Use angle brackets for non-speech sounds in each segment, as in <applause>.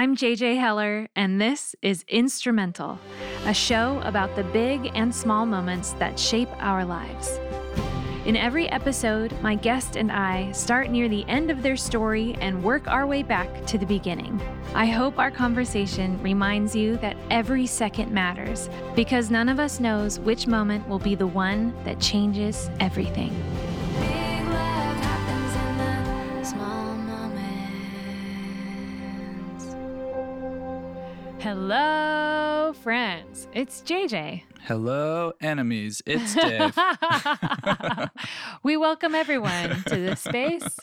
I'm JJ Heller, and this is Instrumental, a show about the big and small moments that shape our lives. In every episode, my guest and I start near the end of their story and work our way back to the beginning. I hope our conversation reminds you that every second matters because none of us knows which moment will be the one that changes everything. Hello, friends. It's JJ. Hello, enemies. It's <laughs> Dave. <laughs> we welcome everyone to this <laughs> space.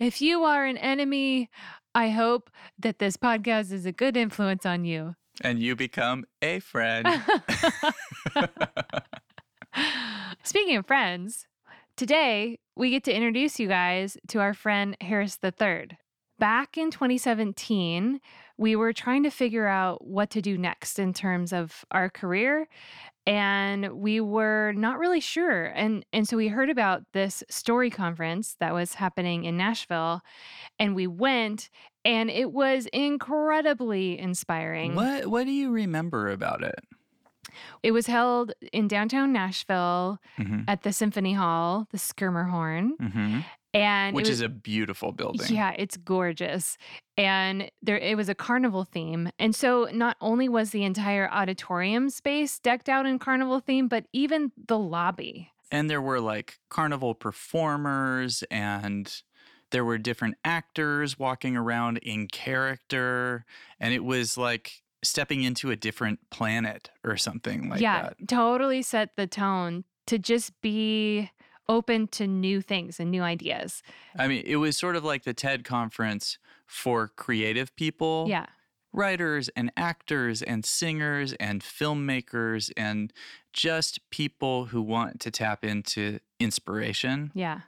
If you are an enemy, I hope that this podcast is a good influence on you. and you become a friend. Speaking of friends, today we get to introduce you guys to our friend Harris III. Back in 2017, we were trying to figure out what to do next in terms of our career and we were not really sure and and so we heard about this story conference that was happening in Nashville and we went and it was incredibly inspiring. what what do you remember about it? It was held in downtown Nashville hmm at the Symphony Hall, the Schermerhorn, hmm and Which was, is a beautiful building. yeah, it's gorgeous. And there it was a carnival theme. And so not only was the entire auditorium space decked out in carnival theme, but even the lobby. And there were like carnival performers and there were different actors walking around in character and it was like stepping into a different planet or something like yeah, that. totally set the tone to just be open to new things and new ideas. I mean, it was sort of like the TED conference for creative people. Yeah. writers and actors and singers and filmmakers and just people who want to tap into inspiration. Yeah.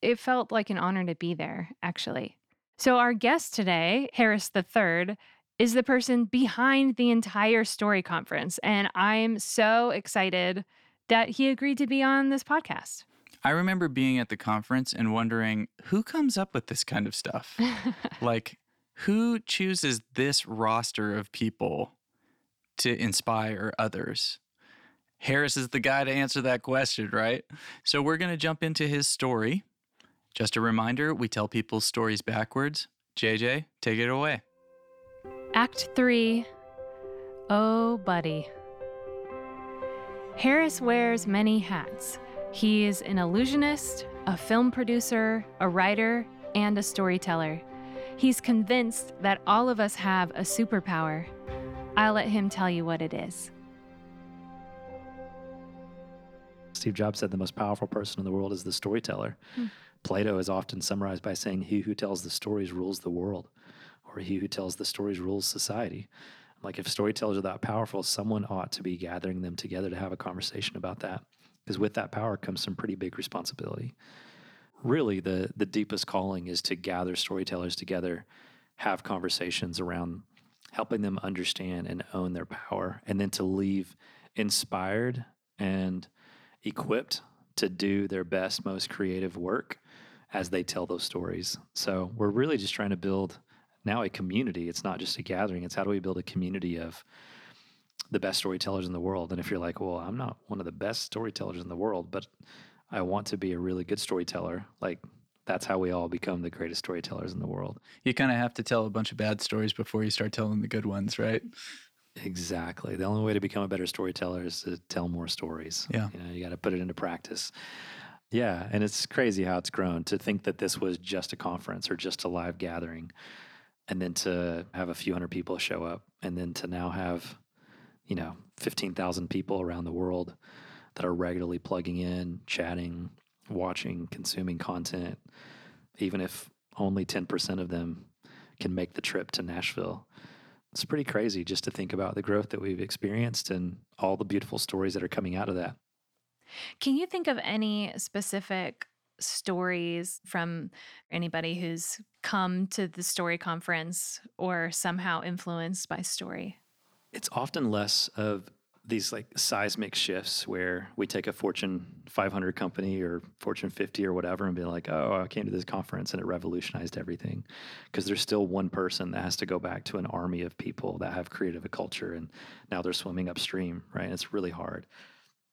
It felt like an honor to be there, actually. So, our guest today, Harris III, is the person behind the entire story conference. And I'm so excited that he agreed to be on this podcast. I remember being at the conference and wondering who comes up with this kind of stuff? <laughs> like, who chooses this roster of people to inspire others? Harris is the guy to answer that question, right? So, we're going to jump into his story. Just a reminder we tell people's stories backwards. JJ, take it away. Act three Oh, buddy. Harris wears many hats. He is an illusionist, a film producer, a writer, and a storyteller. He's convinced that all of us have a superpower. I'll let him tell you what it is. Steve Jobs said the most powerful person in the world is the storyteller. Hmm. Plato is often summarized by saying, He who tells the stories rules the world, or he who tells the stories rules society. Like, if storytellers are that powerful, someone ought to be gathering them together to have a conversation about that. Because with that power comes some pretty big responsibility. Really, the, the deepest calling is to gather storytellers together, have conversations around helping them understand and own their power, and then to leave inspired and equipped to do their best, most creative work as they tell those stories. So we're really just trying to build now a community. It's not just a gathering, it's how do we build a community of the best storytellers in the world. And if you're like, well, I'm not one of the best storytellers in the world, but I want to be a really good storyteller, like that's how we all become the greatest storytellers in the world. You kind of have to tell a bunch of bad stories before you start telling the good ones, right? Exactly. The only way to become a better storyteller is to tell more stories. Yeah. You know, you got to put it into practice. Yeah. And it's crazy how it's grown to think that this was just a conference or just a live gathering. And then to have a few hundred people show up and then to now have, you know, 15,000 people around the world that are regularly plugging in, chatting, watching, consuming content, even if only 10% of them can make the trip to Nashville it's pretty crazy just to think about the growth that we've experienced and all the beautiful stories that are coming out of that. Can you think of any specific stories from anybody who's come to the story conference or somehow influenced by story? It's often less of these like seismic shifts where we take a Fortune 500 company or Fortune 50 or whatever and be like, oh, I came to this conference and it revolutionized everything. Because there's still one person that has to go back to an army of people that have created a culture and now they're swimming upstream, right? And it's really hard.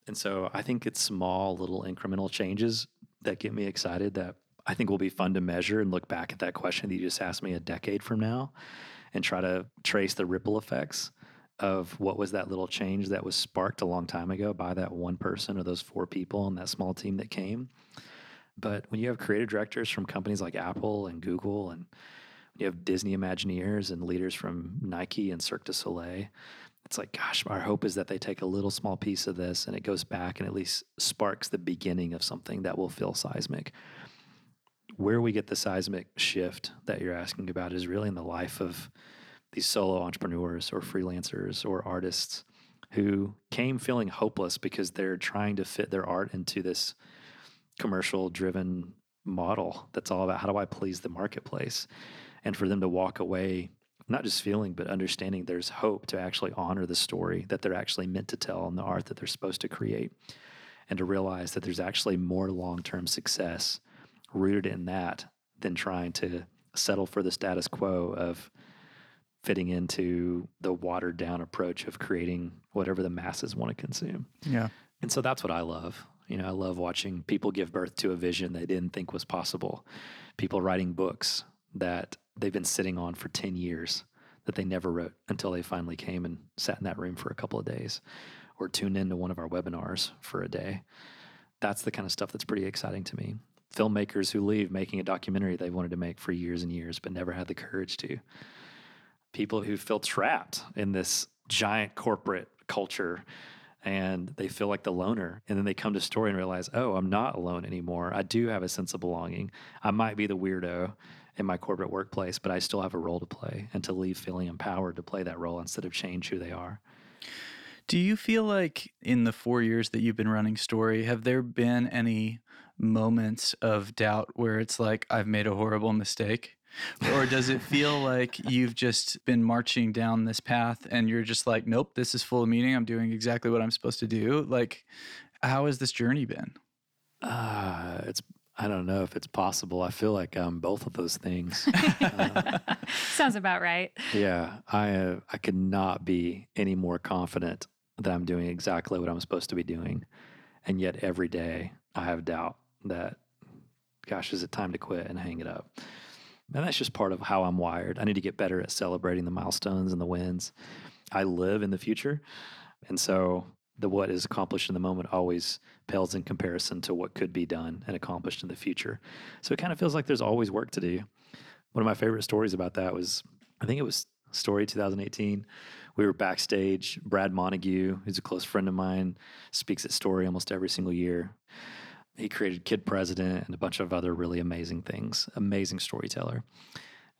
And so I think it's small, little incremental changes that get me excited that I think will be fun to measure and look back at that question that you just asked me a decade from now and try to trace the ripple effects of what was that little change that was sparked a long time ago by that one person or those four people and that small team that came. But when you have creative directors from companies like Apple and Google, and you have Disney Imagineers and leaders from Nike and Cirque du Soleil, it's like, gosh, our hope is that they take a little small piece of this and it goes back and at least sparks the beginning of something that will feel seismic. Where we get the seismic shift that you're asking about is really in the life of these solo entrepreneurs or freelancers or artists who came feeling hopeless because they're trying to fit their art into this commercial driven model that's all about how do I please the marketplace? And for them to walk away not just feeling but understanding there's hope to actually honor the story that they're actually meant to tell and the art that they're supposed to create. And to realize that there's actually more long-term success rooted in that than trying to settle for the status quo of fitting into the watered down approach of creating whatever the masses want to consume. Yeah. And so that's what I love. You know, I love watching people give birth to a vision they didn't think was possible. People writing books that they've been sitting on for 10 years that they never wrote until they finally came and sat in that room for a couple of days or tuned into one of our webinars for a day. That's the kind of stuff that's pretty exciting to me. Filmmakers who leave making a documentary they wanted to make for years and years but never had the courage to. People who feel trapped in this giant corporate culture and they feel like the loner. And then they come to story and realize, oh, I'm not alone anymore. I do have a sense of belonging. I might be the weirdo in my corporate workplace, but I still have a role to play and to leave feeling empowered to play that role instead of change who they are. Do you feel like in the four years that you've been running Story, have there been any moments of doubt where it's like, I've made a horrible mistake? Or does it feel like you've just been marching down this path and you're just like, nope, this is full of meaning. I'm doing exactly what I'm supposed to do? Like, how has this journey been? Uh, it's I don't know if it's possible. I feel like I'm both of those things. <laughs> Uh, Sounds about right. yeah, I uh, I could not be any more confident that I'm doing exactly what I'm supposed to be doing, and yet every day I have doubt that, gosh, is it time to quit and hang it up? And that's just part of how I'm wired. I need to get better at celebrating the milestones and the wins. I live in the future, and so the what is accomplished in the moment always pales in comparison to what could be done and accomplished in the future. So it kind of feels like there's always work to do. One of my favorite stories about that was, I think it was Story 2018. We were backstage. Brad Montague, who's a close friend of mine, speaks at Story almost every single year. He created Kid President and a bunch of other really amazing things. Amazing storyteller.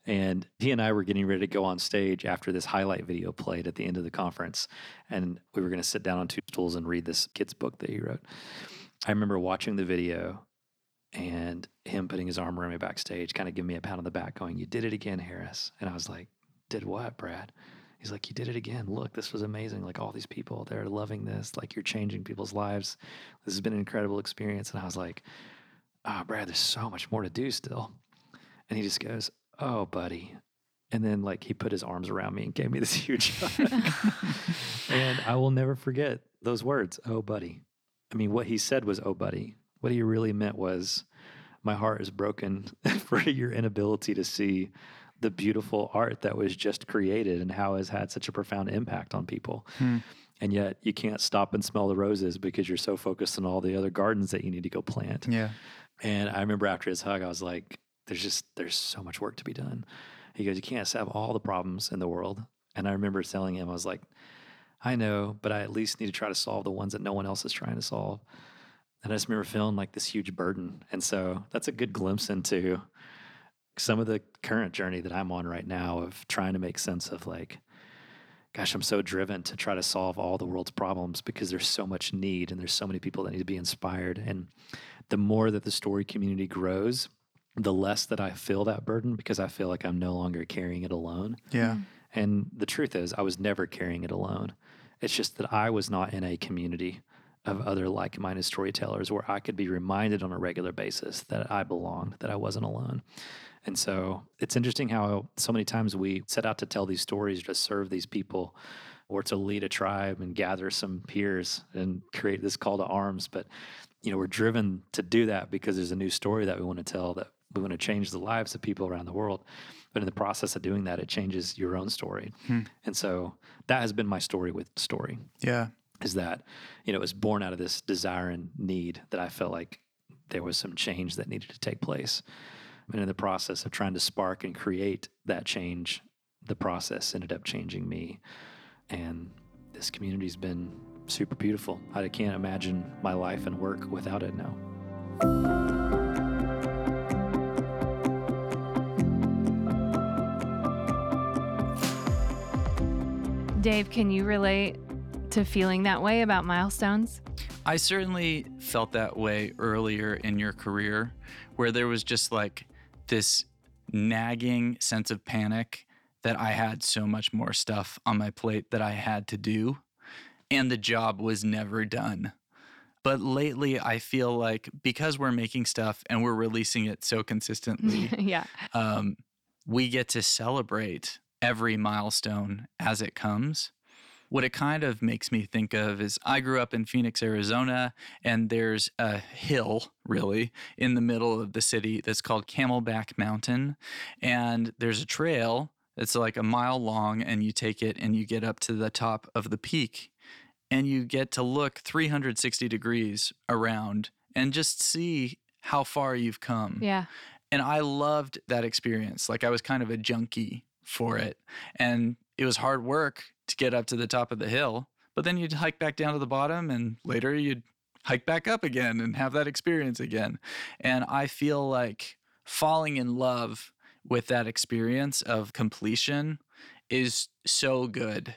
And he and I were getting ready to go on stage after this highlight video played at the end of the conference. And we were going to sit down on two stools and read this kid's book that he wrote. I remember watching the video and him putting his arm around me backstage, kind of giving me a pound on the back, going, You did it again, Harris. And I was like, Did what, Brad? He's like, You did it again. Look, this was amazing. Like, all these people, they're loving this. Like, you're changing people's lives. This has been an incredible experience. And I was like, Oh, Brad, there's so much more to do still. And he just goes, Oh, buddy. And then, like, he put his arms around me and gave me this <laughs> huge hug. and I will never forget those words, Oh, buddy. I mean, what he said was, Oh, buddy. What he really meant was, My heart is broken <laughs> for your inability to see the beautiful art that was just created and how it has had such a profound impact on people. Hmm. And yet, you can't stop and smell the roses because you're so focused on all the other gardens that you need to go plant. Yeah. And I remember after his hug, I was like, there's just, there's so much work to be done. He goes, you can't solve all the problems in the world. And I remember telling him, I was like, I know, but I at least need to try to solve the ones that no one else is trying to solve. And I just remember feeling like this huge burden. And so that's a good glimpse into some of the current journey that I'm on right now of trying to make sense of like, gosh, I'm so driven to try to solve all the world's problems because there's so much need and there's so many people that need to be inspired. And the more that the story community grows, the less that I feel that burden because I feel like I'm no longer carrying it alone. Yeah. Mm-hmm. And the truth is, I was never carrying it alone. It's just that I was not in a community of other like minded storytellers where I could be reminded on a regular basis that I belonged, that I wasn't alone. And so it's interesting how so many times we set out to tell these stories to serve these people or to lead a tribe and gather some peers and create this call to arms. But, you know, we're driven to do that because there's a new story that we want to tell that we want to change the lives of people around the world. But in the process of doing that, it changes your own story. Hmm. And so that has been my story with story Yeah. is that you know it was born out of this desire and need that I felt like there was some change that needed to take place. And in the process of trying to spark and create that change, the process ended up changing me. And this community's been super beautiful. I can't imagine my life and work without it now. Dave, can you relate to feeling that way about milestones? I certainly felt that way earlier in your career, where there was just like this nagging sense of panic that I had so much more stuff on my plate that I had to do, and the job was never done. But lately, I feel like because we're making stuff and we're releasing it so consistently, <laughs> yeah. um, we get to celebrate every milestone as it comes. What it kind of makes me think of is I grew up in Phoenix, Arizona, and there's a hill really in the middle of the city that's called Camelback Mountain. And there's a trail that's like a mile long, and you take it and you get up to the top of the peak and you get to look 360 degrees around and just see how far you've come. Yeah. And I loved that experience. Like I was kind of a junkie for it. And it was hard work to get up to the top of the hill, but then you'd hike back down to the bottom and later you'd hike back up again and have that experience again. And I feel like falling in love with that experience of completion is so good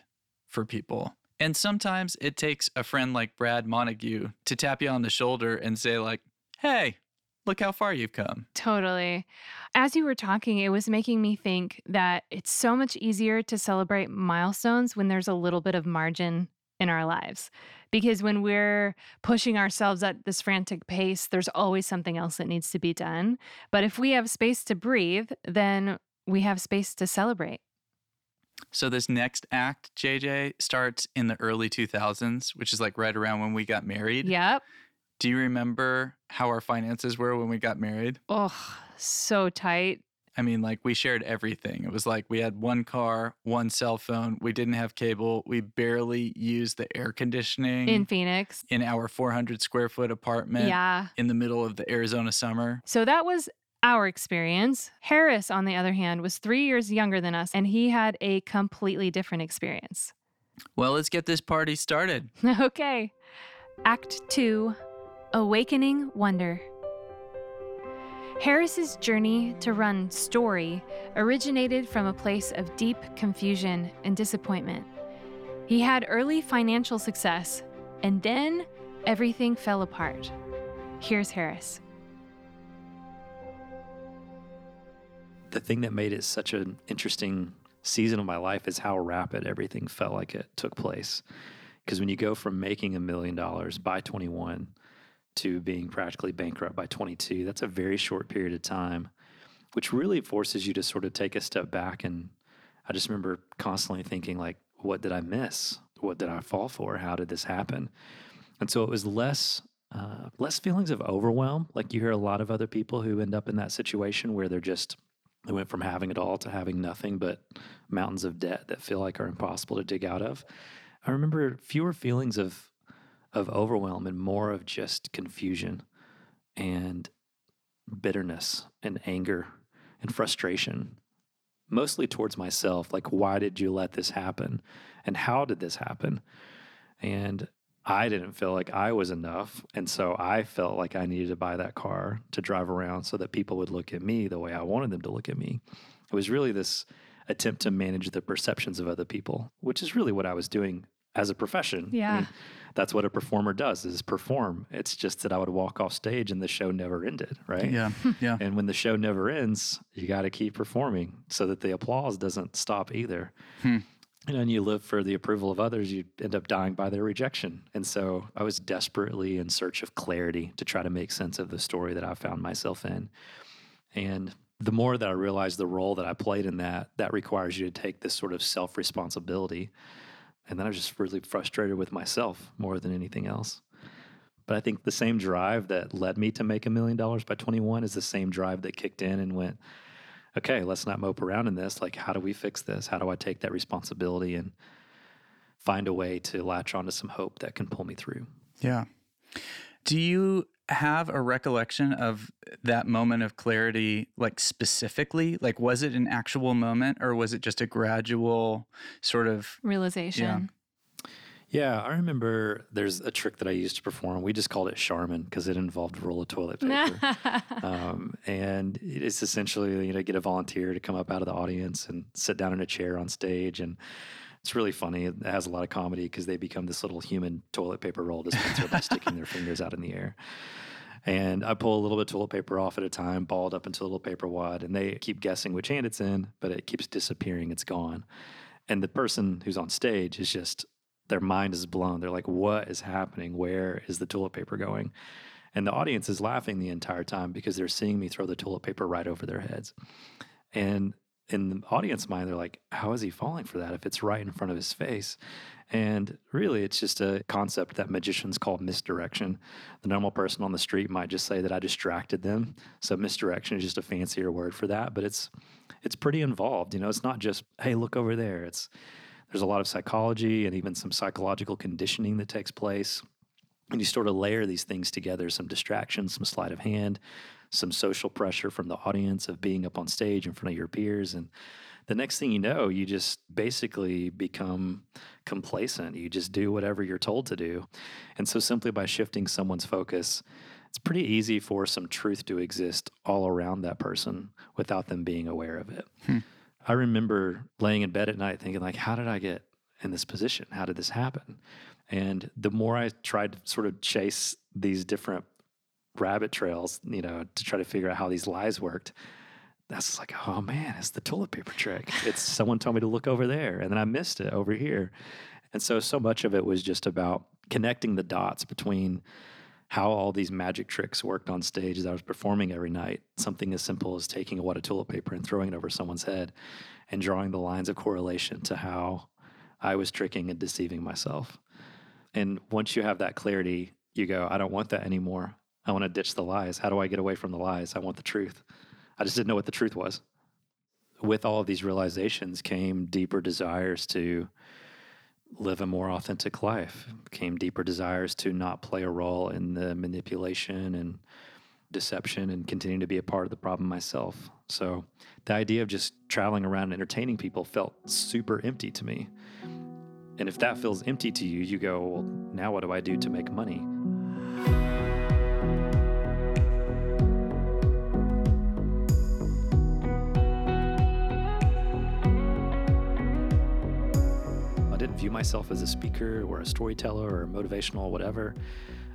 for people. And sometimes it takes a friend like Brad Montague to tap you on the shoulder and say like, "Hey, look how far you've come." Totally. As you were talking, it was making me think that it's so much easier to celebrate milestones when there's a little bit of margin in our lives. Because when we're pushing ourselves at this frantic pace, there's always something else that needs to be done. But if we have space to breathe, then we have space to celebrate. So this next act, JJ, starts in the early 2000s, which is like right around when we got married. Yep. Do you remember how our finances were when we got married? Oh, so tight. I mean, like we shared everything. It was like we had one car, one cell phone. We didn't have cable. We barely used the air conditioning In Phoenix. in our 400 square foot apartment Yeah. in the middle of the Arizona summer. So that was our experience. Harris, on the other hand, was three years younger than us, and he had a completely different experience. Well, let's get this party started. <laughs> okay. Act two Awakening Wonder. Harris's journey to run Story originated from a place of deep confusion and disappointment. He had early financial success, and then everything fell apart. Here's Harris. the thing that made it such an interesting season of my life is how rapid everything felt like it took place. Because when you go from making a million dollars by 21 to being practically bankrupt by 22, that's a very short period of time, which really forces you to sort of take a step back. And I just remember constantly thinking, like, what did I miss? What did I fall for? How did this happen? And so it was less uh, less feelings of overwhelm. Like you hear a lot of other people who end up in that situation where they're just they went from having it all to having nothing but mountains of debt that feel like are impossible to dig out of. I remember fewer feelings of of overwhelm and more of just confusion and bitterness and anger and frustration mostly towards myself like why did you let this happen and how did this happen and I didn't feel like I was enough. And so I felt like I needed to buy that car to drive around so that people would look at me the way I wanted them to look at me. It was really this attempt to manage the perceptions of other people, which is really what I was doing as a profession. I Yeah. mean, that's what a performer does is perform. It's just that I would walk off stage and the show never ended, right? Yeah. Yeah. And when the show never ends, you got to keep performing so that the applause doesn't stop either. Hmm. And then you live for the approval of others, you end up dying by their rejection. And so I was desperately in search of clarity to try to make sense of the story that I found myself in. And the more that I realized the role that I played in that, that requires you to take this sort of self responsibility. And then I was just really frustrated with myself more than anything else. But I think the same drive that led me to make a million dollars by 21 is the same drive that kicked in and went, okay, let's not mope around in this. Like, how do we fix this? How do I take that responsibility and find a way to latch onto some hope that can pull me through? Yeah. Do you have a recollection of that moment of clarity, like specifically? Like, was it an actual moment or was it just a gradual sort of? Realization. Yeah, yeah I remember there's a trick that I used to perform. We just called it Charmin because it involved a roll of toilet paper. <laughs> um, and it's essentially, you know, get a volunteer to come up out of the audience and sit down in a chair on stage. And it's really funny. It has a lot of comedy because they become this little human toilet paper roll dispenser by sticking their fingers out in the air. And I pull a little bit of toilet paper off at a time, balled up into a little paper wad, and they keep guessing which hand it's in, but it keeps disappearing. It's gone. And the person who's on stage is just, their mind is blown. They're like, what is happening? Where is the toilet paper going? And the audience is laughing the entire time because they're seeing me throw the toilet paper right over their heads. And in the audience mind, they're like, how is he falling for that if it's right in front of his face? And really, it's just a concept that magicians call misdirection. The normal person on the street might just say that I distracted them. So misdirection is just a fancier word for that, but it's it's pretty involved. You know, it's not just hey, look over there. It's there's a lot of psychology and even some psychological conditioning that takes place. And you sort of layer these things together some distractions, some sleight of hand, some social pressure from the audience of being up on stage in front of your peers. And the next thing you know, you just basically become complacent. You just do whatever you're told to do. And so, simply by shifting someone's focus, it's pretty easy for some truth to exist all around that person without them being aware of it. Hmm. I remember laying in bed at night thinking, like, how did I get in this position? How did this happen? And the more I tried to sort of chase these different rabbit trails, you know, to try to figure out how these lies worked, that's like, oh man, it's the toilet paper trick. It's <laughs> someone told me to look over there, and then I missed it over here. And so, so much of it was just about connecting the dots between how all these magic tricks worked on stage as I was performing every night. Something as simple as taking a wad of toilet paper and throwing it over someone's head and drawing the lines of correlation to how I was tricking and deceiving myself. And once you have that clarity, you go, I don't want that anymore. I want to ditch the lies. How do I get away from the lies? I want the truth. I just didn't know what the truth was. With all of these realizations came deeper desires to live a more authentic life, came deeper desires to not play a role in the manipulation and deception and continue to be a part of the problem myself. So the idea of just traveling around and entertaining people felt super empty to me. And if that feels empty to you, you go, well, now what do I do to make money? View myself as a speaker or a storyteller or motivational, whatever.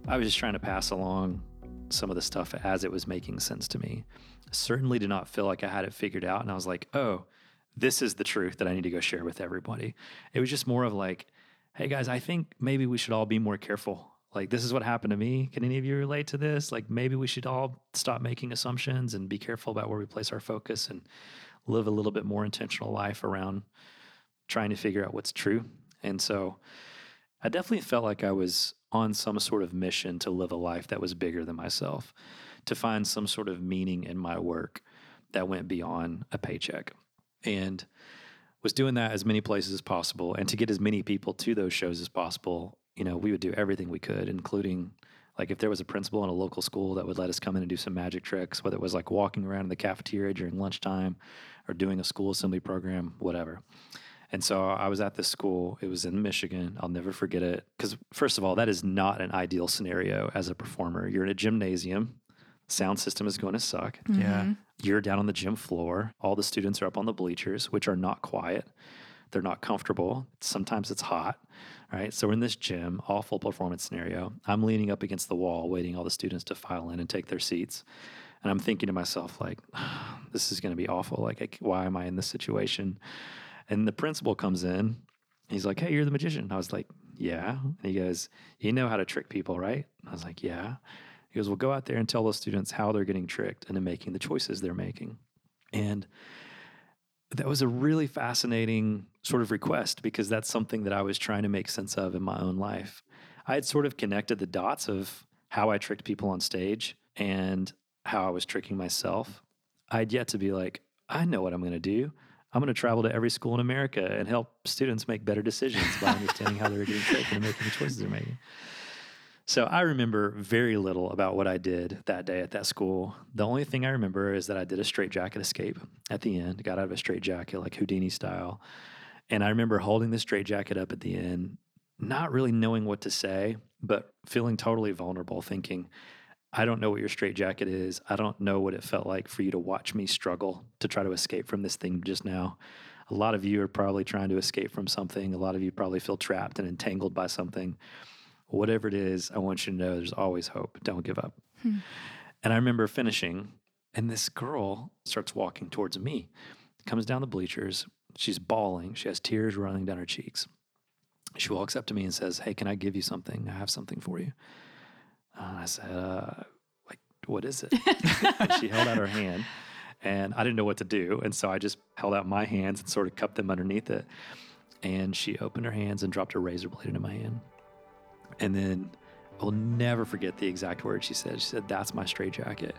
I was just trying to pass along some of the stuff as it was making sense to me. Certainly did not feel like I had it figured out. And I was like, oh, this is the truth that I need to go share with everybody. It was just more of like, hey guys, I think maybe we should all be more careful. Like, this is what happened to me. Can any of you relate to this? Like, maybe we should all stop making assumptions and be careful about where we place our focus and live a little bit more intentional life around trying to figure out what's true. And so I definitely felt like I was on some sort of mission to live a life that was bigger than myself, to find some sort of meaning in my work that went beyond a paycheck. And was doing that as many places as possible and to get as many people to those shows as possible. You know, we would do everything we could, including like if there was a principal in a local school that would let us come in and do some magic tricks, whether it was like walking around in the cafeteria during lunchtime or doing a school assembly program, whatever. And so I was at this school. It was in Michigan. I'll never forget it. Because, first of all, that is not an ideal scenario as a performer. You're in a gymnasium, sound system is going to suck. Yeah. Mm-hmm. You're down on the gym floor. All the students are up on the bleachers, which are not quiet. They're not comfortable. Sometimes it's hot, right? So we're in this gym, awful performance scenario. I'm leaning up against the wall, waiting all the students to file in and take their seats. And I'm thinking to myself, like, <sighs> this is going to be awful. Like, why am I in this situation? And the principal comes in He's like, Hey, you're the magician. I was like, Yeah. And he goes, You know how to trick people, right? I was like, Yeah. He goes, Well, go out there and tell those students how they're getting tricked and making the choices they're making. And that was a really fascinating sort of request because that's something that I was trying to make sense of in my own life. I had sort of connected the dots of how I tricked people on stage and how I was tricking myself. I'd yet to be like, I know what I'm going to do. I'm going to travel to every school in America and help students make better decisions by understanding how they're getting tricked and making the choices they're making. So I remember very little about what I did that day at that school. The only thing I remember is that I did a straight jacket escape at the end, got out of a straight jacket like Houdini style. And I remember holding the straight jacket up at the end, not really knowing what to say, but feeling totally vulnerable, thinking, I don't know what your straitjacket is. I don't know what it felt like for you to watch me struggle to try to escape from this thing just now. A lot of you are probably trying to escape from something. A lot of you probably feel trapped and entangled by something. Whatever it is, I want you to know there's always hope. Don't give up. Hmm. And I remember finishing, and this girl starts walking towards me, comes down the bleachers. She's bawling. She has tears running down her cheeks. She walks up to me and says, Hey, can I give you something? I have something for you. Uh, I said, uh, like, what is it? <laughs> she held out her hand, and I didn't know what to do. And so I just held out my hands and sort of cupped them underneath it. And she opened her hands and dropped a razor blade into my hand. And then I'll never forget the exact words she said. She said, That's my straight jacket,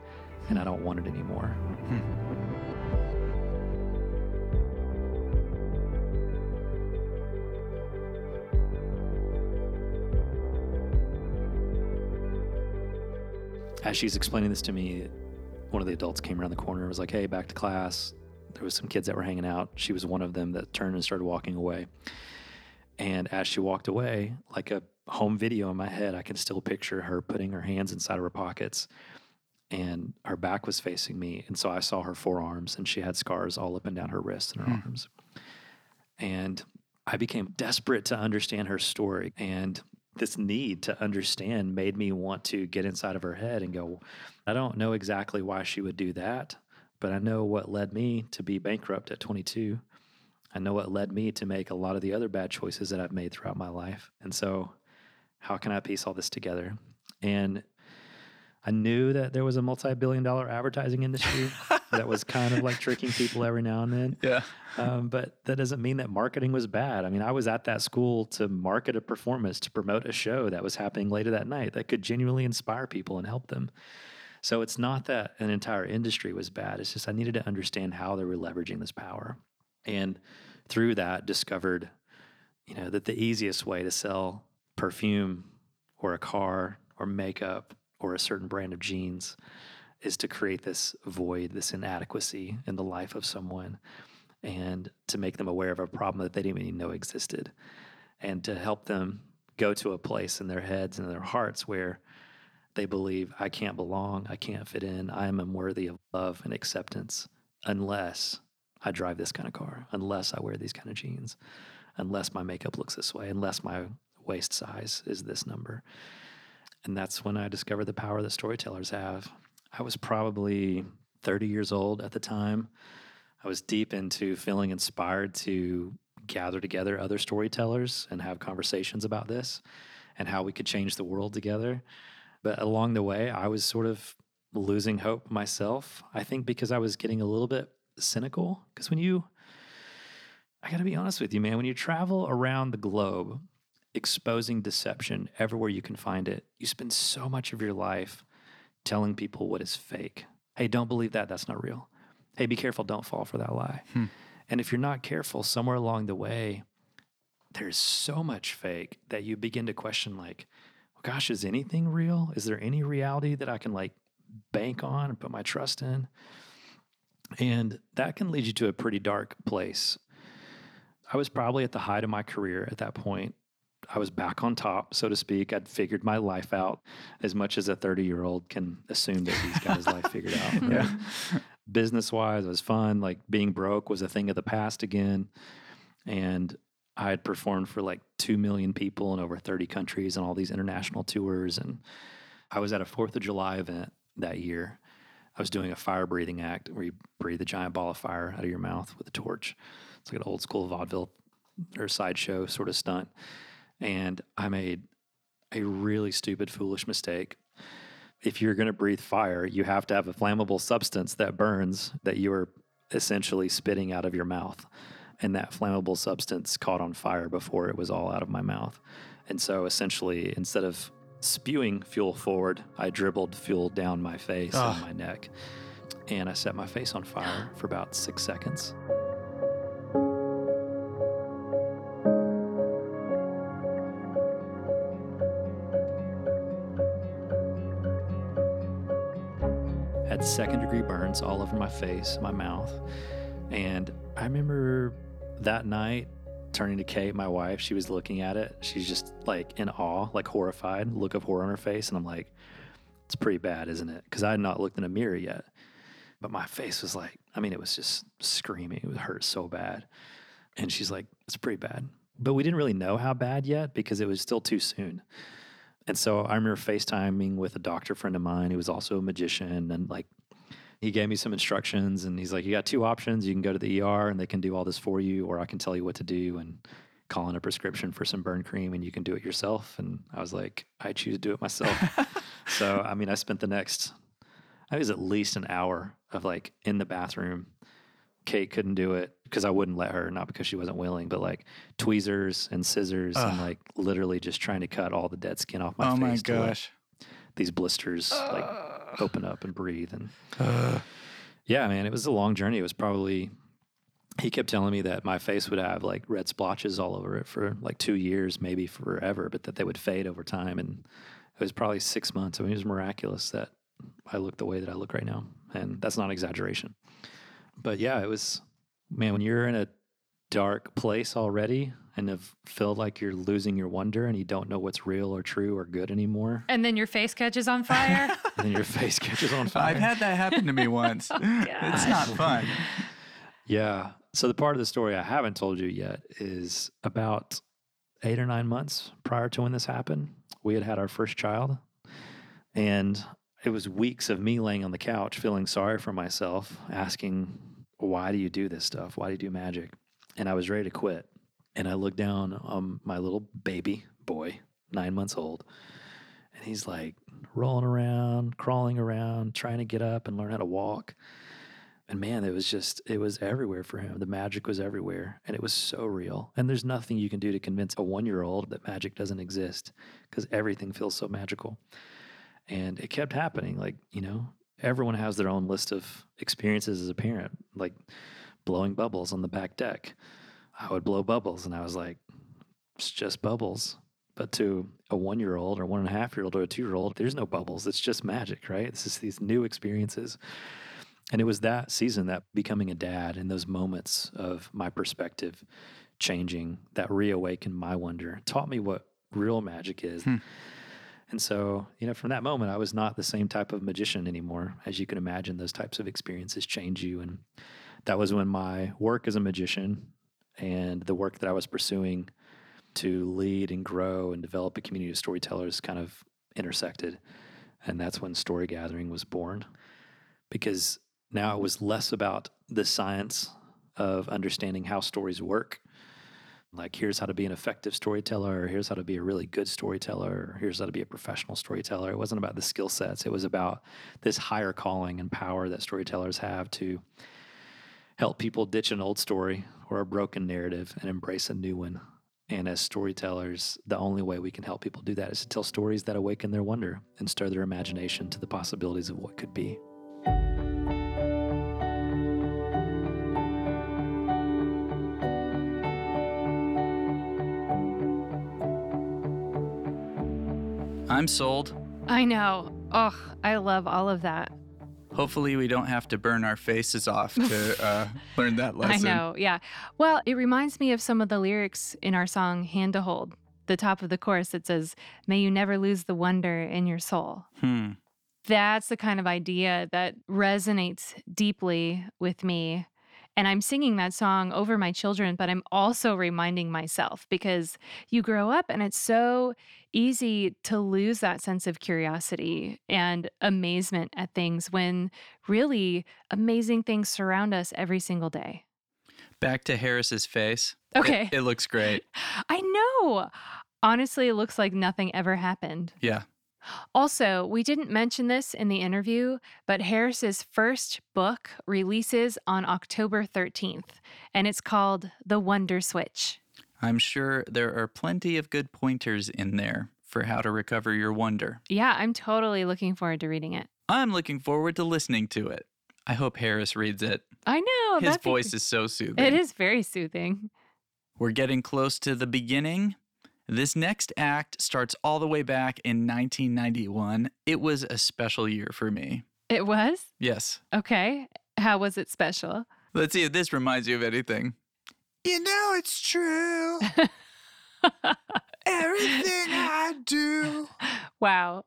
and I don't want it anymore. As she's explaining this to me, one of the adults came around the corner and was like, "Hey, back to class." There was some kids that were hanging out. She was one of them that turned and started walking away. And as she walked away, like a home video in my head, I can still picture her putting her hands inside of her pockets and her back was facing me. And so I saw her forearms and she had scars all up and down her wrists and her hmm. arms. And I became desperate to understand her story. And this need to understand made me want to get inside of her head and go, I don't know exactly why she would do that, but I know what led me to be bankrupt at 22. I know what led me to make a lot of the other bad choices that I've made throughout my life. And so, how can I piece all this together? And I knew that there was a multi billion dollar advertising industry that was kind of like tricking people every now and then. Yeah. Um, but that doesn't mean that marketing was bad. I mean, I was at that school to market a performance, to promote a show that was happening later that night that could genuinely inspire people and help them. So it's not that an entire industry was bad. It's just I needed to understand how they were leveraging this power. And through that, discovered, you know, that the easiest way to sell perfume or a car or makeup or a certain brand of jeans is to create this void, this inadequacy in the life of someone and to make them aware of a problem that they didn't even know existed and to help them go to a place in their heads and their hearts where they believe I can't belong, I can't fit in, I am unworthy of love and acceptance unless I drive this kind of car, unless I wear these kind of jeans, unless my makeup looks this way, unless my waist size is this number. And that's when I discovered the power that storytellers have. I was probably 30 years old at the time. I was deep into feeling inspired to gather together other storytellers and have conversations about this and how we could change the world together. But along the way, I was sort of losing hope myself. I think because I was getting a little bit cynical. Because when you, I got to be honest with you, man, when you travel around the globe exposing deception everywhere you can find it, you spend so much of your life telling people what is fake. Hey, don't believe that. That's not real. Hey, be careful. Don't fall for that lie. Hmm. And if you're not careful, somewhere along the way, there's so much fake that you begin to question, like, gosh, is anything real? Is there any reality that I can like bank on and put my trust in? And that can lead you to a pretty dark place. I was probably at the height of my career at that point. I was back on top, so to speak. I'd figured my life out as much as a 30 year old can assume that he's got his life <laughs> figured out. right? Yeah. <laughs> Business wise, it was fun. Like being broke was a thing of the past again. And I had performed for like 2 million people in over 30 countries on all these international tours. And I was at a 4th of July event that year. I was doing a fire breathing act where you breathe a giant ball of fire out of your mouth with a torch. It's like an old school vaudeville or sideshow sort of stunt. And I made a really stupid, foolish mistake. If you're going to breathe fire, you have to have a flammable substance that burns that you are essentially spitting out of your mouth. And that flammable substance caught on fire before it was all out of my mouth. And so essentially, instead of spewing fuel forward, I dribbled fuel down my face Ugh. and my neck. And I set my face on fire <gasps> for about six seconds. Second degree burns all over my face, my mouth. And I remember that night turning to Kate, my wife, she was looking at it. She's just like in awe, like horrified, look of horror on her face. And I'm like, it's pretty bad, isn't it? Because I had not looked in a mirror yet. But my face was like, I mean, it was just screaming. It hurt so bad. And she's like, it's pretty bad. But we didn't really know how bad yet because it was still too soon. And so I remember FaceTiming with a doctor friend of mine who was also a magician. And like, he gave me some instructions and he's like, You got two options. You can go to the ER and they can do all this for you, or I can tell you what to do and call in a prescription for some burn cream and you can do it yourself. And I was like, I choose to do it myself. <laughs> so, I mean, I spent the next, I was at least an hour of like in the bathroom. Kate couldn't do it because I wouldn't let her, not because she wasn't willing, but like tweezers and scissors and like literally just trying to cut all the dead skin off my oh face. Oh my gosh. These blisters like <laughs> open up and breathe. And Ugh. yeah, man, it was a long journey. It was probably, he kept telling me that my face would have like red splotches all over it for like two years, maybe forever, but that they would fade over time. And it was probably six months. I mean, it was miraculous that I look the way that I look right now. And that's not exaggeration. But yeah, it was, man, when you're in a dark place already and have felt like you're losing your wonder and you don't know what's real or true or good anymore, And then your face catches on fire. <laughs> and then your face catches on fire. I've had that happen to me <laughs> once. Oh, <laughs> it's not fun. Yeah. So the part of the story I haven't told you yet is about eight or nine months prior to when this happened, we had had our first child. And it was weeks of me laying on the couch feeling sorry for myself, asking, why do you do this stuff? Why do you do magic? And I was ready to quit. And I looked down on my little baby boy, nine months old, and he's like rolling around, crawling around, trying to get up and learn how to walk. And man, it was just, it was everywhere for him. The magic was everywhere and it was so real. And there's nothing you can do to convince a one year old that magic doesn't exist because everything feels so magical. And it kept happening. Like, you know, everyone has their own list of experiences as a parent, like blowing bubbles on the back deck. I would blow bubbles and I was like, it's just bubbles. But to a one year old or one and a half year old or a two year old, there's no bubbles. It's just magic, right? It's just these new experiences. And it was that season, that becoming a dad, and those moments of my perspective changing that reawakened my wonder, taught me what real magic is. Hmm. And so, you know, from that moment, I was not the same type of magician anymore. As you can imagine, those types of experiences change you. And that was when my work as a magician and the work that I was pursuing to lead and grow and develop a community of storytellers kind of intersected. And that's when Story Gathering was born. Because now it was less about the science of understanding how stories work. Like, here's how to be an effective storyteller, or here's how to be a really good storyteller, or here's how to be a professional storyteller. It wasn't about the skill sets, it was about this higher calling and power that storytellers have to help people ditch an old story or a broken narrative and embrace a new one. And as storytellers, the only way we can help people do that is to tell stories that awaken their wonder and stir their imagination to the possibilities of what could be. I'm sold. I know. Oh, I love all of that. Hopefully, we don't have to burn our faces off to <laughs> uh, learn that lesson. I know. Yeah. Well, it reminds me of some of the lyrics in our song Hand to Hold, the top of the chorus that says, May you never lose the wonder in your soul. Hmm. That's the kind of idea that resonates deeply with me. And I'm singing that song over my children, but I'm also reminding myself because you grow up and it's so easy to lose that sense of curiosity and amazement at things when really amazing things surround us every single day. Back to Harris's face. Okay. It, it looks great. <laughs> I know. Honestly, it looks like nothing ever happened. Yeah. Also, we didn't mention this in the interview, but Harris's first book releases on October 13th, and it's called The Wonder Switch. I'm sure there are plenty of good pointers in there for how to recover your wonder. Yeah, I'm totally looking forward to reading it. I'm looking forward to listening to it. I hope Harris reads it. I know. His that'd be- voice is so soothing. It is very soothing. We're getting close to the beginning. This next act starts all the way back in 1991. It was a special year for me. It was? Yes. Okay. How was it special? Let's see if this reminds you of anything. You know it's true. Everything I do. <laughs> Wow.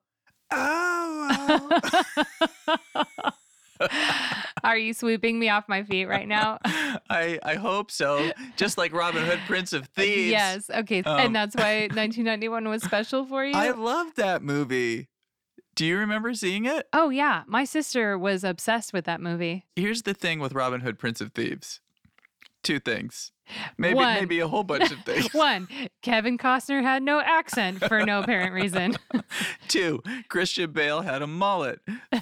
Oh. <laughs> Are you sweeping me off my feet right now? <laughs> I I hope so. Just like Robin Hood, Prince of Thieves. Yes. Okay. Um, and that's why <laughs> 1991 was special for you? I loved that movie. Do you remember seeing it? oh, yeah. My sister was obsessed with that movie. Here's the thing with Robin Hood, Prince of Thieves. Two things. Maybe One. maybe a whole bunch of <laughs> things. One, Kevin Costner had no accent for no apparent reason. Two, Christian Bale had a mullet.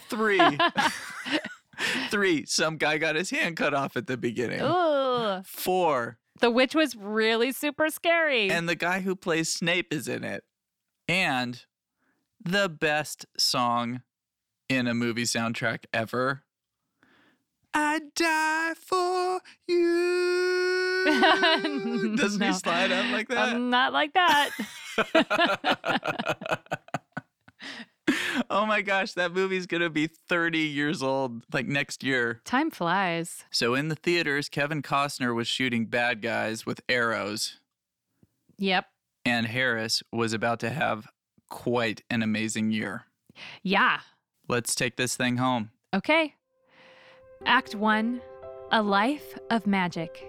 Three, <laughs> three, some guy got his hand cut off at the beginning. Ugh. Four, The witch was really super scary. and the guy who plays Snape is in it. And the best song in a movie soundtrack ever. I'd die for you. <laughs> Doesn't he slide up like that? Um, not like that. <laughs> oh my gosh, that movie's going to be 30 years old like next year. Time flies. So in the theaters, Kevin Costner was shooting bad guys with arrows, Yep. and Harris was about to have quite an amazing year. Yeah. Let's take this thing home. Okay. Act one A Life of Magic.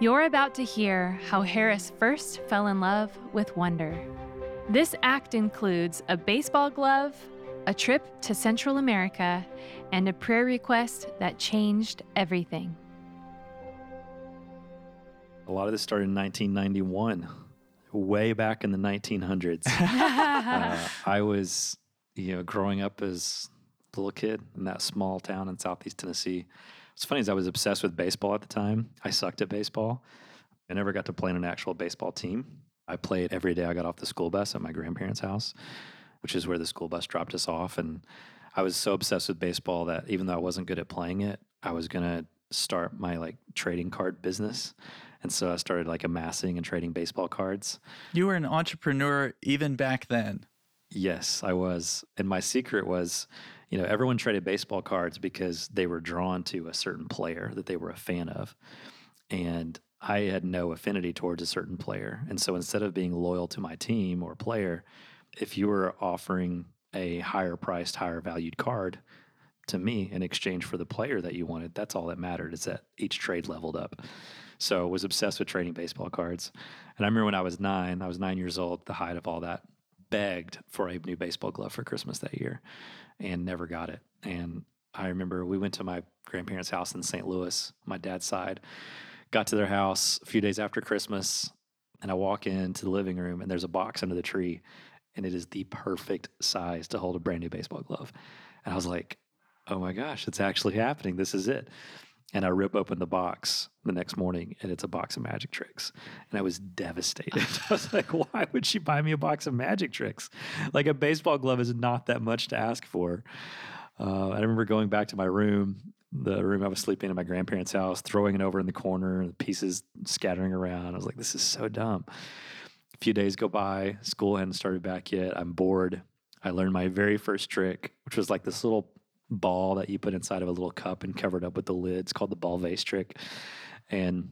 You're about to hear how Harris first fell in love with wonder. This act includes a baseball glove, a trip to Central America, and a prayer request that changed everything. A lot of this started in 1991, way back in the 1900s. <laughs> uh, I was, you know, growing up as a little kid in that small town in Southeast Tennessee. What's funny is I was obsessed with baseball at the time. I sucked at baseball. I never got to play in an actual baseball team. I played every day I got off the school bus at my grandparents' house, which is where the school bus dropped us off. And I was so obsessed with baseball that even though I wasn't good at playing it, I was gonna start my like trading card business. And so I started like amassing and trading baseball cards. You were an entrepreneur even back then. Yes, I was. And my secret was, you know, everyone traded baseball cards because they were drawn to a certain player that they were a fan of. And I had no affinity towards a certain player. And so instead of being loyal to my team or player, if you were offering a higher priced, higher valued card to me in exchange for the player that you wanted, that's all that mattered is that each trade leveled up. So I was obsessed with trading baseball cards. And I remember when I was nine, I was nine years old, the height of all that, begged for a new baseball glove for Christmas that year and never got it. And I remember we went to my grandparents' house in St. Louis, my dad's side, got to their house a few days after Christmas, and I walk into the living room and there's a box under the tree, and it is the perfect size to hold a brand new baseball glove. And I was like, oh my gosh, it's actually happening. This is it. And I rip open the box the next morning, and it's a box of magic tricks. And I was devastated. <laughs> I was like, why would she buy me a box of magic tricks? Like a baseball glove is not that much to ask for. Uh, I remember going back to my room, the room I was sleeping in my grandparents' house, throwing it over in the corner, the pieces scattering around. I was like, this is so dumb. A few days go by, school hadn't started back yet. I'm bored. I learned my very first trick, which was like this little ball that you put inside of a little cup and covered up with the lids called the ball vase trick. And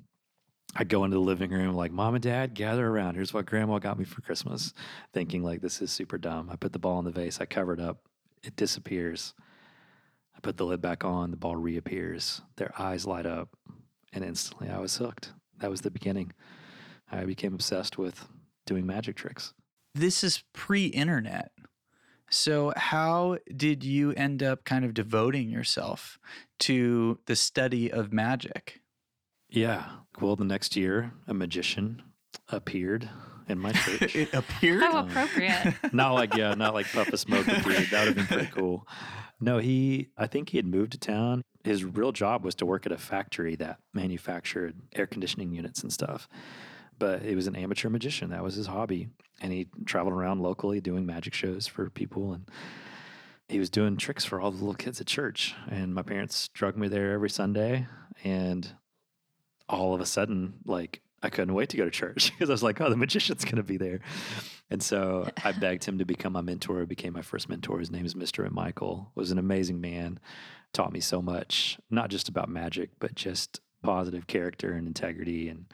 I go into the living room like, Mom and Dad, gather around. Here's what Grandma got me for Christmas. Thinking like this is super dumb. I put the ball in the vase, I cover it up, it disappears. I put the lid back on, the ball reappears. Their eyes light up, and instantly I was hooked. That was the beginning. I became obsessed with doing magic tricks. This is pre internet. So, how did you end up kind of devoting yourself to the study of magic? Yeah. Well, the next year, a magician appeared in my <laughs> church. It appeared. How appropriate. not like yeah, not like Puff of Smoke appeared. That would have been pretty cool. No, he. I think he had moved to town. His real job was to work at a factory that manufactured air conditioning units and stuff. But he was an amateur magician. That was his hobby, and he traveled around locally doing magic shows for people and. He was doing tricks for all the little kids at church, and my parents drug me there every Sunday. And all of a sudden, like I couldn't wait to go to church <laughs> because I was like, oh, the magician's going to be there. And so I <laughs> begged him to become my mentor. He became my first mentor. His name is Mr. Michael. Was an amazing man. Taught me so much, not just about magic, but just positive character and integrity, and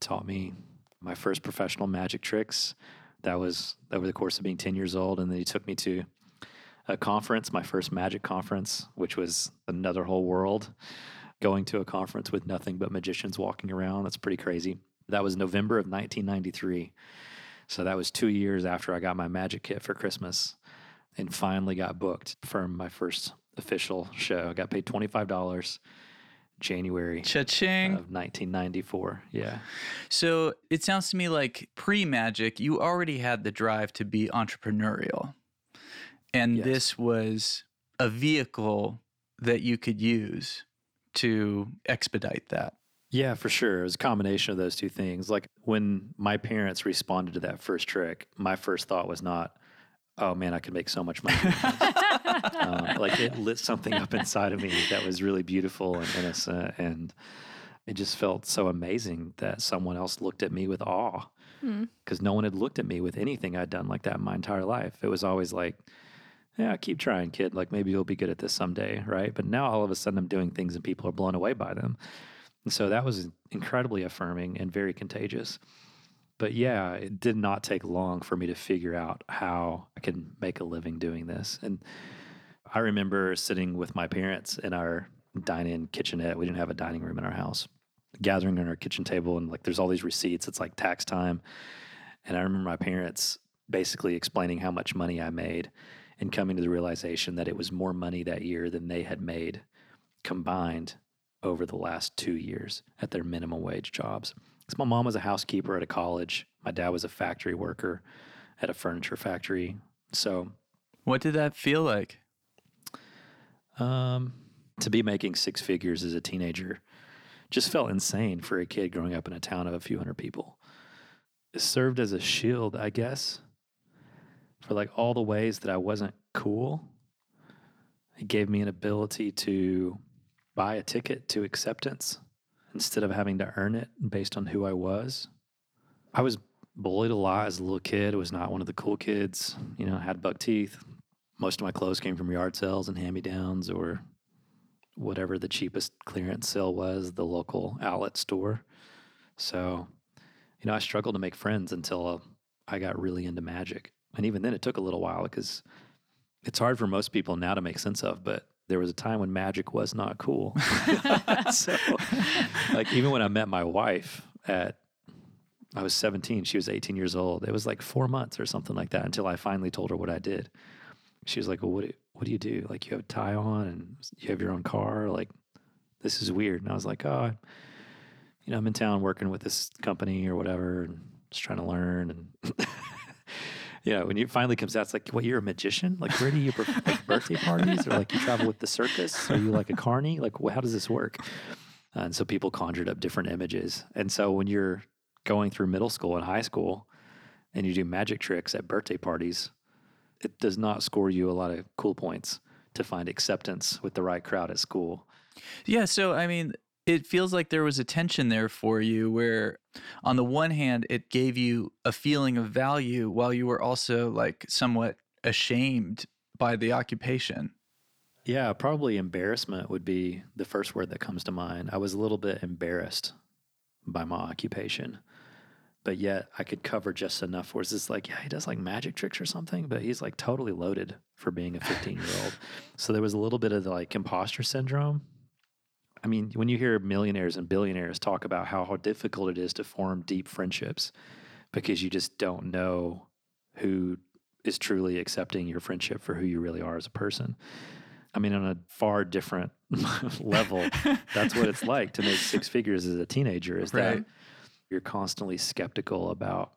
taught me my first professional magic tricks. That was over the course of being ten years old, and then he took me to a conference, my first magic conference, which was another whole world going to a conference with nothing but magicians walking around. That's pretty crazy. That was November of 1993. So that was two years after I got my magic kit for Christmas and finally got booked for my first official show. I got paid $25 January Cha-ching. of 1994. Yeah. So it sounds to me like pre magic, you already had the drive to be entrepreneurial. And Yes. this was a vehicle that you could use to expedite that. Yeah, for sure. It was a combination of those two things. Like when my parents responded to that first trick, my first thought was not, oh man, I could make so much money. <laughs> um, like it lit something up inside of me that was really beautiful and innocent. And it just felt so amazing that someone else looked at me with awe Hmm. because no one had looked at me with anything I'd done like that in my entire life. It was always like, yeah, keep trying, kid. Like maybe you'll be good at this someday, right? But now all of a sudden I'm doing things and people are blown away by them. And so that was incredibly affirming and very contagious. But yeah, it did not take long for me to figure out how I can make a living doing this. And I remember sitting with my parents in our dine-in kitchenette. We didn't have a dining room in our house. Gathering on our kitchen table and like there's all these receipts. It's like tax time. And I remember my parents basically explaining how much money I made and coming to the realization that it was more money that year than they had made combined over the last two years at their minimum wage jobs. Because my mom was a housekeeper at a college, my dad was a factory worker at a furniture factory. So What did that feel like? um, to be making six figures as a teenager just felt insane for a kid growing up in a town of a few hundred people. It served as a shield, I guess, for like all the ways that I wasn't cool. It gave me an ability to buy a ticket to acceptance instead of having to earn it based on who I was. I was bullied a lot as a little kid. I was not one of the cool kids. You know, I had buck teeth. Most of my clothes came from yard sales and hand me downs or whatever the cheapest clearance sale was, the local outlet store. So, you know, I struggled to make friends until I got really into magic. And even then, it took a little while because it's hard for most people now to make sense of, but there was a time when magic was not cool. <laughs> so, like, even when I met my wife at, I was 17, she was 18 years old. It was like four months or something like that until I finally told her what I did. She was like, Well, what do, what do you do? Like, you have a tie on and you have your own car? Like, this is weird. And I was like, Oh, you know, I'm in town working with this company or whatever and just trying to learn. And, you know, when it finally comes out, it's like, what, you're a magician? Like, where do you, perf- like birthday parties or like you travel with the circus? Are you like a carny? Like, how does this work? Uh, and so people conjured up different images. And so when you're going through middle school and high school and you do magic tricks at birthday parties, it does not score you a lot of cool points to find acceptance with the right crowd at school. Yeah, so I mean, it feels like there was a tension there for you where on the one hand it gave you a feeling of value while you were also like somewhat ashamed by the occupation. Yeah, probably embarrassment would be the first word that comes to mind. I was a little bit embarrassed by my occupation, but yet I could cover just enough where it's just like, yeah, he does like magic tricks or something, but he's like totally loaded for being a 15 year old. <laughs> so there was a little bit of the like imposter syndrome. I mean, when you hear millionaires and billionaires talk about how, how difficult it is to form deep friendships because you just don't know who is truly accepting your friendship for who you really are as a person. I mean, on a far different <laughs> level, that's what it's like to make six figures as a teenager. Is that you're constantly skeptical about?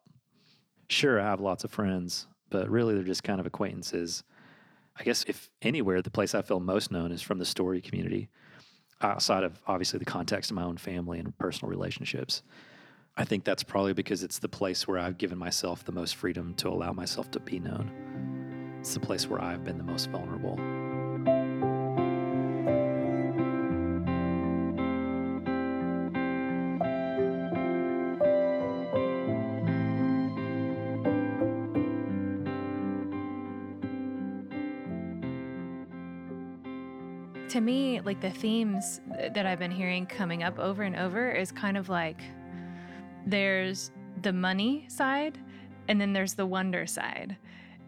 Sure, I have lots of friends, but really they're just kind of acquaintances. I guess if anywhere, the place I feel most known is from the story community, outside of obviously the context of my own family and personal relationships. I think that's probably because it's the place where I've given myself the most freedom to allow myself to be known. It's the place where I've been the most vulnerable. To me, like the themes that I've been hearing coming up over and over is kind of like there's the money side and then there's the wonder side.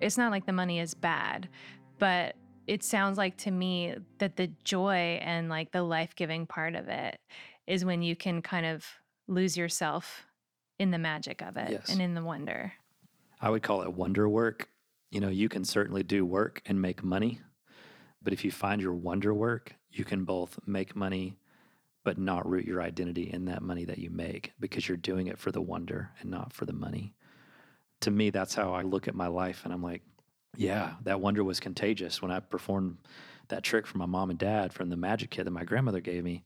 It's not like the money is bad, but it sounds like to me that the joy and like the life giving part of it is when you can kind of lose yourself in the magic of it Yes. and in the wonder. I would call it wonder work. You know, you can certainly do work and make money, but if you find your wonder work, you can both make money but not root your identity in that money that you make because you're doing it for the wonder and not for the money. To me, that's how I look at my life and I'm like, yeah, that wonder was contagious when I performed that trick for my mom and dad from the magic kit that my grandmother gave me.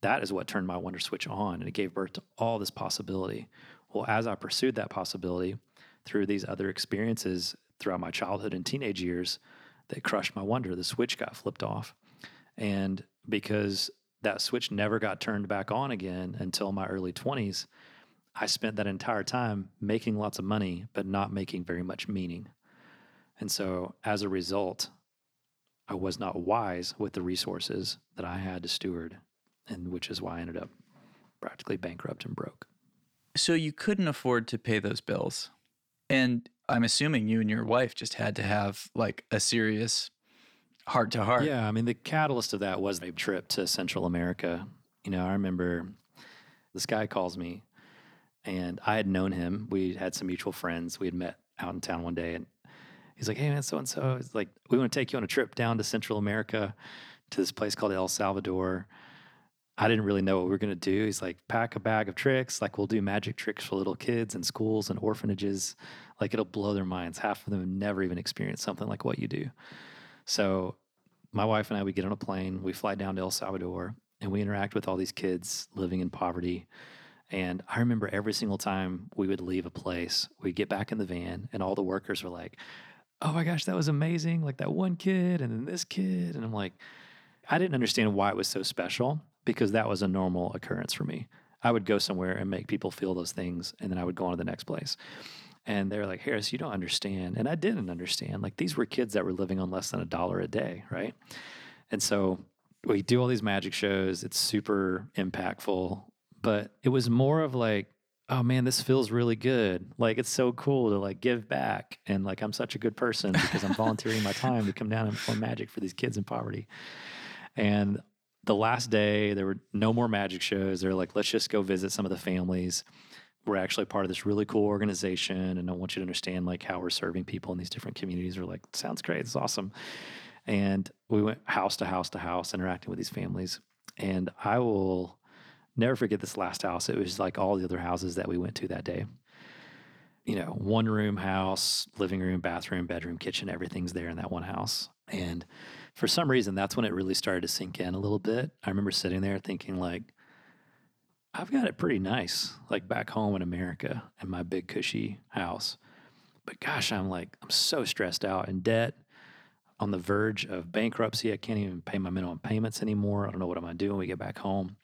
That is what turned my wonder switch on and it gave birth to all this possibility. Well, as I pursued that possibility through these other experiences throughout my childhood and teenage years, they crushed my wonder. The switch got flipped off. And because that switch never got turned back on again until my early 20s, I spent that entire time making lots of money, but not making very much meaning. And so as a result, I was not wise with the resources that I had to steward, and which is why I ended up practically bankrupt and broke. So you couldn't afford to pay those bills. And I'm assuming you and your wife just had to have like a serious heart to heart. Yeah, I mean, the catalyst of that was a trip to Central America. You know, I remember this guy calls me, and I had known him. We had some mutual friends. We had met out in town one day, and he's like, "Hey, man, so and so." It's like, "We want to take you on a trip down to Central America, to this place called El Salvador." I didn't really know what we were going to do. He's like, pack a bag of tricks. Like, we'll do magic tricks for little kids in schools and orphanages. Like, it'll blow their minds. Half of them have never even experienced something like what you do. So, my wife and I, we get on a plane, we fly down to El Salvador, and we interact with all these kids living in poverty. And I remember every single time we would leave a place, we'd get back in the van, and all the workers were like, Oh my gosh, that was amazing. Like that one kid, and then this kid. And I'm like, I didn't understand why it was so special because that was a normal occurrence for me. I would go somewhere and make people feel those things, and then I would go on to the next place. And they're like, Harris, you don't understand. And I didn't understand. Like these were kids that were living on less than a dollar a day, right? And so we do all these magic shows. It's super impactful, but it was more of like, oh man, this feels really good. Like it's so cool to like give back. And like I'm such a good person because I'm volunteering my time to come down and perform magic for these kids in poverty. And the last day, there were no more magic shows. They're like, let's just go visit some of the families. We're actually part of this really cool organization, and I want you to understand like how we're serving people in these different communities. We're like, sounds great, it's awesome. And we went house to house to house, interacting with these families. And I will never forget this last house. It was like all the other houses that we went to that day. You know, one room house, living room, bathroom, bedroom, kitchen, everything's there in that one house. And for some reason, that's when it really started to sink in a little bit. I remember sitting there thinking, like, I've got it pretty nice, like back home in America in my big cushy house. But gosh, I'm like, I'm so stressed out in debt, on the verge of bankruptcy. I can't even pay my minimum payments anymore. I don't know what I'm to do when we get back home.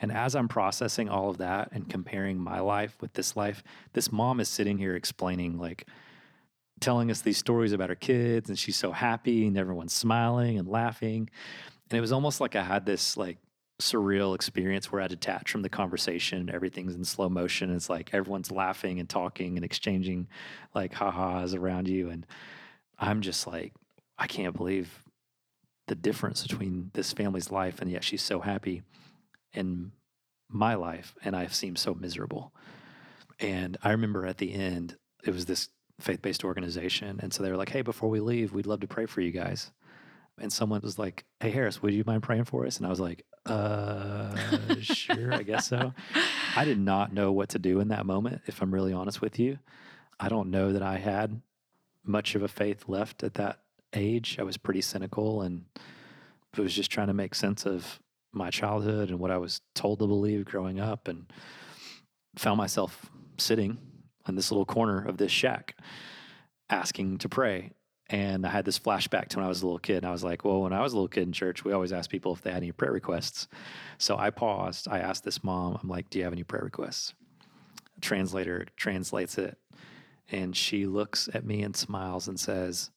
And as I'm processing all of that and comparing my life with this life, this mom is sitting here explaining, like, telling us these stories about her kids, and she's so happy, and everyone's smiling and laughing. And it was almost like I had this, like, surreal experience where I detach from the conversation. Everything's in slow motion. It's like everyone's laughing and talking and exchanging like ha-has around you. And I'm just like, I can't believe the difference between this family's life and yet she's so happy in my life and I seem so miserable. And I remember at the end, it was this faith-based organization. And so they were like, hey, before we leave, we'd love to pray for you guys. and someone was like, Hey, Harris, would you mind praying for us? And I was like, Uh, <laughs> sure, I guess so. I did not know what to do in that moment, if I'm really honest with you. I don't know that I had much of a faith left at that age. I was pretty cynical and was just trying to make sense of my childhood and what I was told to believe growing up and found myself sitting in this little corner of this shack asking to pray. And I had this flashback to when I was a little kid. And I was like, well, when I was a little kid in church, we always asked people if they had any prayer requests. So I paused. I asked this mom, I'm like, do you have any prayer requests? Translator translates it. And she looks at me and smiles and says,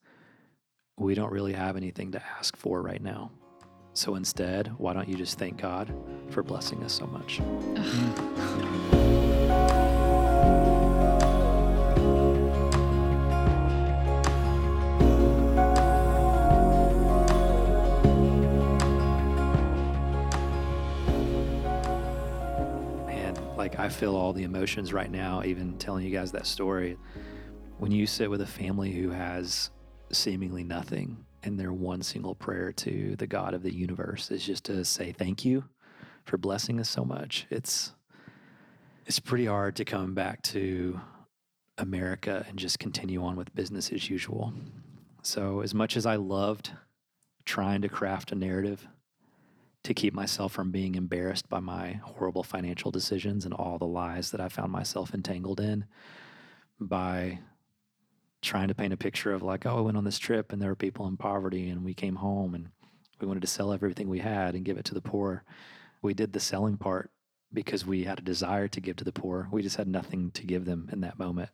we don't really have anything to ask for right now. So instead, why don't you just thank God for blessing us so much? Mm. I feel all the emotions right now, even telling you guys that story. When you sit with a family who has seemingly nothing, and their one single prayer to the God of the universe is just to say thank you for blessing us so much. It's it's pretty hard to come back to America and just continue on with business as usual. So as much as I loved trying to craft a narrative to keep myself from being embarrassed by my horrible financial decisions and all the lies that I found myself entangled in by trying to paint a picture of like, oh, I went on this trip and there were people in poverty and we came home and we wanted to sell everything we had and give it to the poor. We did the selling part because we had a desire to give to the poor. We just had nothing to give them in that moment.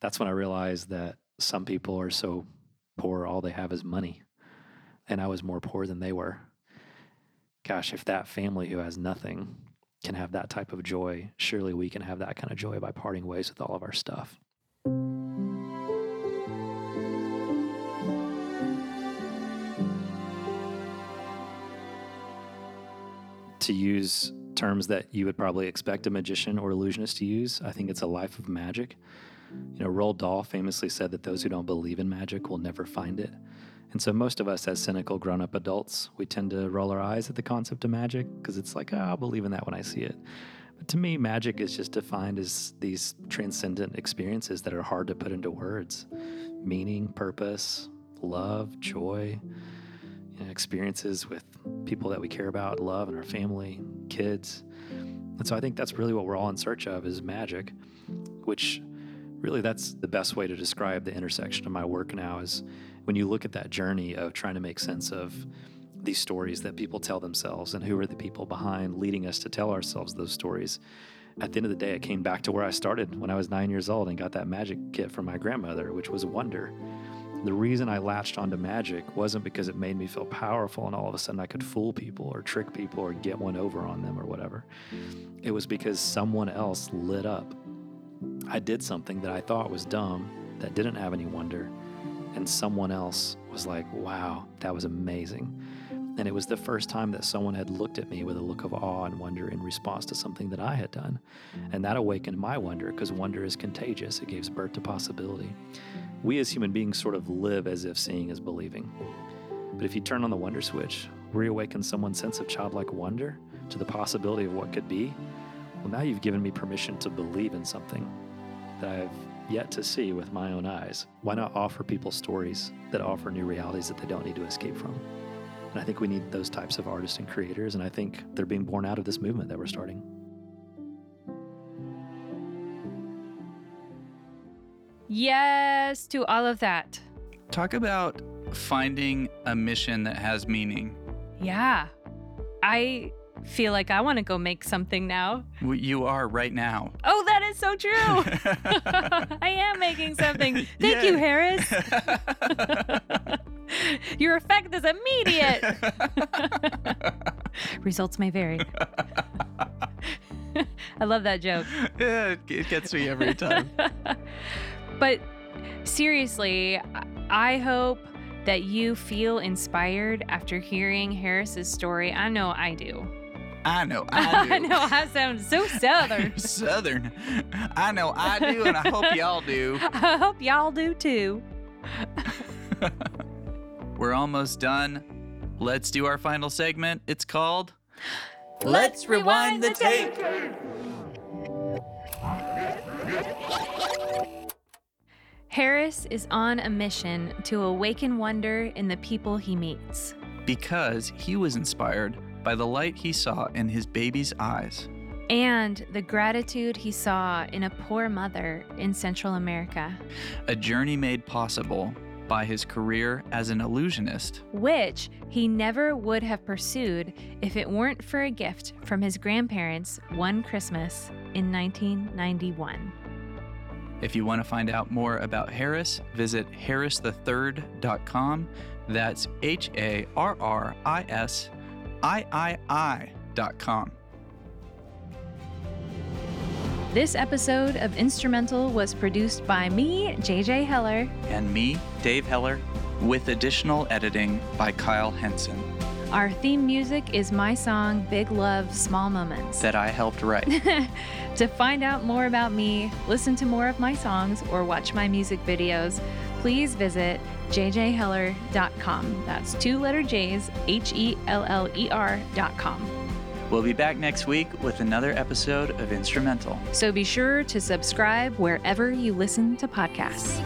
That's when I realized that some people are so poor, all they have is money. And I was more poor than they were. Gosh, if that family who has nothing can have that type of joy, surely we can have that kind of joy by parting ways with all of our stuff. to use terms that you would probably expect a magician or illusionist to use. I think it's a life of magic. You know, Roald Dahl famously said that those who don't believe in magic will never find it. And so, most of us, as cynical grown up adults, we tend to roll our eyes at the concept of magic because it's like, oh, I'll believe in that when I see it. But to me, magic is just defined as these transcendent experiences that are hard to put into words meaning, purpose, love, joy, you know, experiences with people that we care about, love, and our family, kids. And so I think that's really what we're all in search of is magic, which really that's the best way to describe the intersection of my work now is when you look at that journey of trying to make sense of these stories that people tell themselves and who are the people behind leading us to tell ourselves those stories. At the end of the day, it came back to where I started when I was nine years old and got that magic kit from my grandmother, which was wonder. The reason I latched onto magic wasn't because it made me feel powerful and all of a sudden I could fool people or trick people or get one over on them or whatever. It was because someone else lit up. I did something that I thought was dumb, that didn't have any wonder, and someone else was like, wow, that was amazing. And it was the first time that someone had looked at me with a look of awe and wonder in response to something that I had done. And that awakened my wonder because wonder is contagious, it gives birth to possibility. We as human beings sort of live as if seeing is believing. But if you turn on the wonder switch, reawaken someone's sense of childlike wonder to the possibility of what could be, well, now you've given me permission to believe in something that I've yet to see with my own eyes. Why not offer people stories that offer new realities that they don't need to escape from? And I think we need those types of artists and creators, and I think they're being born out of this movement that we're starting. Yes to all of that. Talk about finding a mission that has meaning. Yeah. I feel like I want to go make something now. You are right now. Oh, that is so true. <laughs> <laughs> I am making something. Thank you, Harris. <laughs> Your effect is immediate. Results may vary. I love that joke. Yeah, it- gets me every time. But seriously, I hope that you feel inspired after hearing Harris's story. I know I do. I know <laughs> I do. I know I sound so <laughs> southern. Southern. I know I do, and I hope y'all do. <laughs> I hope y'all do too. We're almost done. Let's do our final segment. It's called Let's rewind the tape. Harris is on a mission to awaken wonder in the people he meets. Because he was inspired by the light he saw in his baby's eyes. And the gratitude he saw in a poor mother in Central America, A journey made possible by his career as an illusionist. which he never would have pursued if it weren't for a gift from his grandparents one Christmas in 1991. If you want to find out more about Harris, visit harristhethird.com. That's H A R R I S I I I dot com. This episode of Instrumental was produced by me, JJ Heller. And me, Dave Heller, with additional editing by Kyle Henson Our theme music is my song Big Love Small Moments. that I helped write. <laughs> to find out more about me, listen to more of my songs, or watch my music videos, please visit jjheller.com. That's two letter J's, H E L L E R.com. We'll be back next week with another episode of Instrumental. So be sure to subscribe wherever you listen to podcasts.